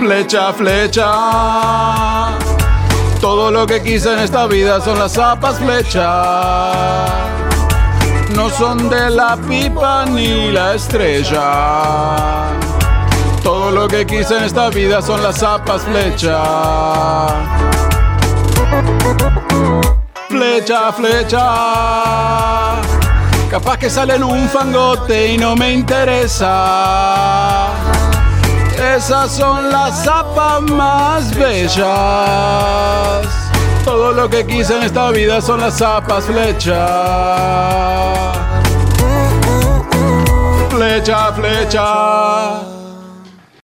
Flecha, flecha. Todo lo que quise en esta vida son las zapas flecha. No son de la pipa ni la estrella. Todo lo que quise en esta vida son las zapas flecha. Flecha, flecha. Capaz que sale en un fangote y no me interesa. Esas son las zapas más bellas. Todo lo que quise en esta vida son las zapas flecha. Flecha, flecha.